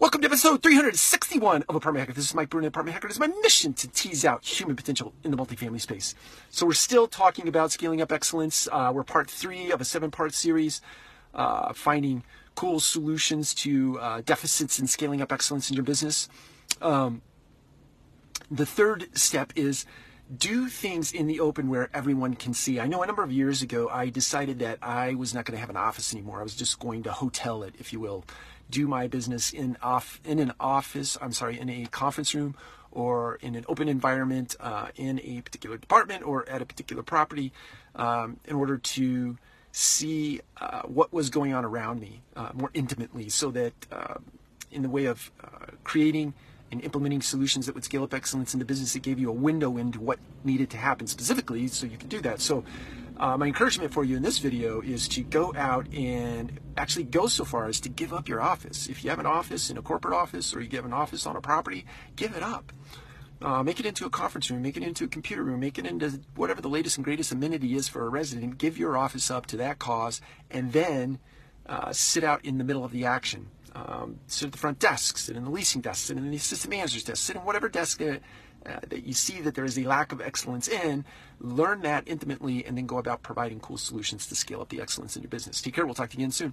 Welcome to episode 361 of Apartment Hacker. This is Mike Bruno, Apartment Hacker. It is my mission to tease out human potential in the multifamily space. So we're still talking about scaling up excellence. Uh, we're part three of a seven-part series, uh, finding cool solutions to uh, deficits in scaling up excellence in your business. Um, the third step is do things in the open where everyone can see. I know a number of years ago I decided that I was not going to have an office anymore. I was just going to hotel it, if you will do my business in off in an office. I'm sorry, in a conference room or in an open environment uh, in a particular department or at a particular property um, in order to see uh, what was going on around me uh, more intimately so that uh, in the way of uh, creating and implementing solutions that would scale up excellence in the business it gave you a window into what needed to happen specifically so you could do that so uh, my encouragement for you in this video is to go out and actually go so far as to give up your office. If you have an office in a corporate office or you have an office on a property, give it up. Uh, make it into a conference room, make it into a computer room, make it into whatever the latest and greatest amenity is for a resident. Give your office up to that cause and then uh, sit out in the middle of the action. Um, sit at the front desk, sit in the leasing desk, sit in the assistant manager's desk, sit in whatever desk uh, that you see that there is a lack of excellence in, learn that intimately, and then go about providing cool solutions to scale up the excellence in your business. Take care. We'll talk to you again soon.